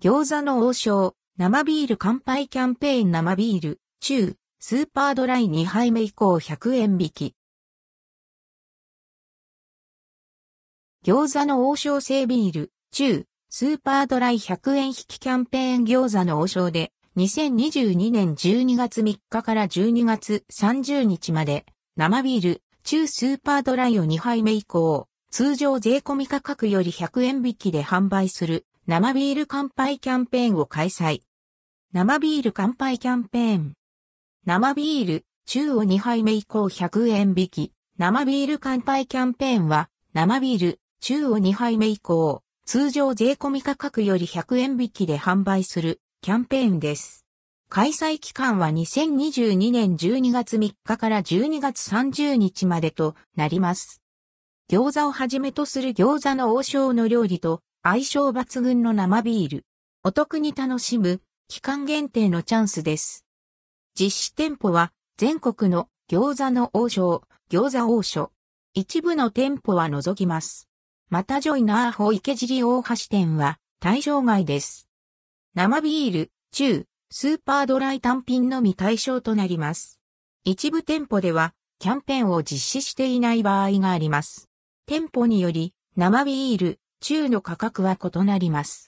餃子の王将、生ビール乾杯キャンペーン生ビール、中、スーパードライ2杯目以降100円引き。餃子の王将製ビール、中、スーパードライ100円引きキャンペーン餃子の王将で、2022年12月3日から12月30日まで、生ビール、中スーパードライを2杯目以降、通常税込み価格より100円引きで販売する生ビール乾杯キャンペーンを開催。生ビール乾杯キャンペーン。生ビール、中を2杯目以降100円引き。生ビール乾杯キャンペーンは、生ビール、中を2杯目以降、通常税込み価格より100円引きで販売するキャンペーンです。開催期間は2022年12月3日から12月30日までとなります。餃子をはじめとする餃子の王将の料理と相性抜群の生ビール。お得に楽しむ期間限定のチャンスです。実施店舗は全国の餃子の王将、餃子王将。一部の店舗は除きます。またジョイナーホ池尻大橋店は対象外です。生ビール、中、スーパードライ単品のみ対象となります。一部店舗ではキャンペーンを実施していない場合があります。店舗により生ビール、中の価格は異なります。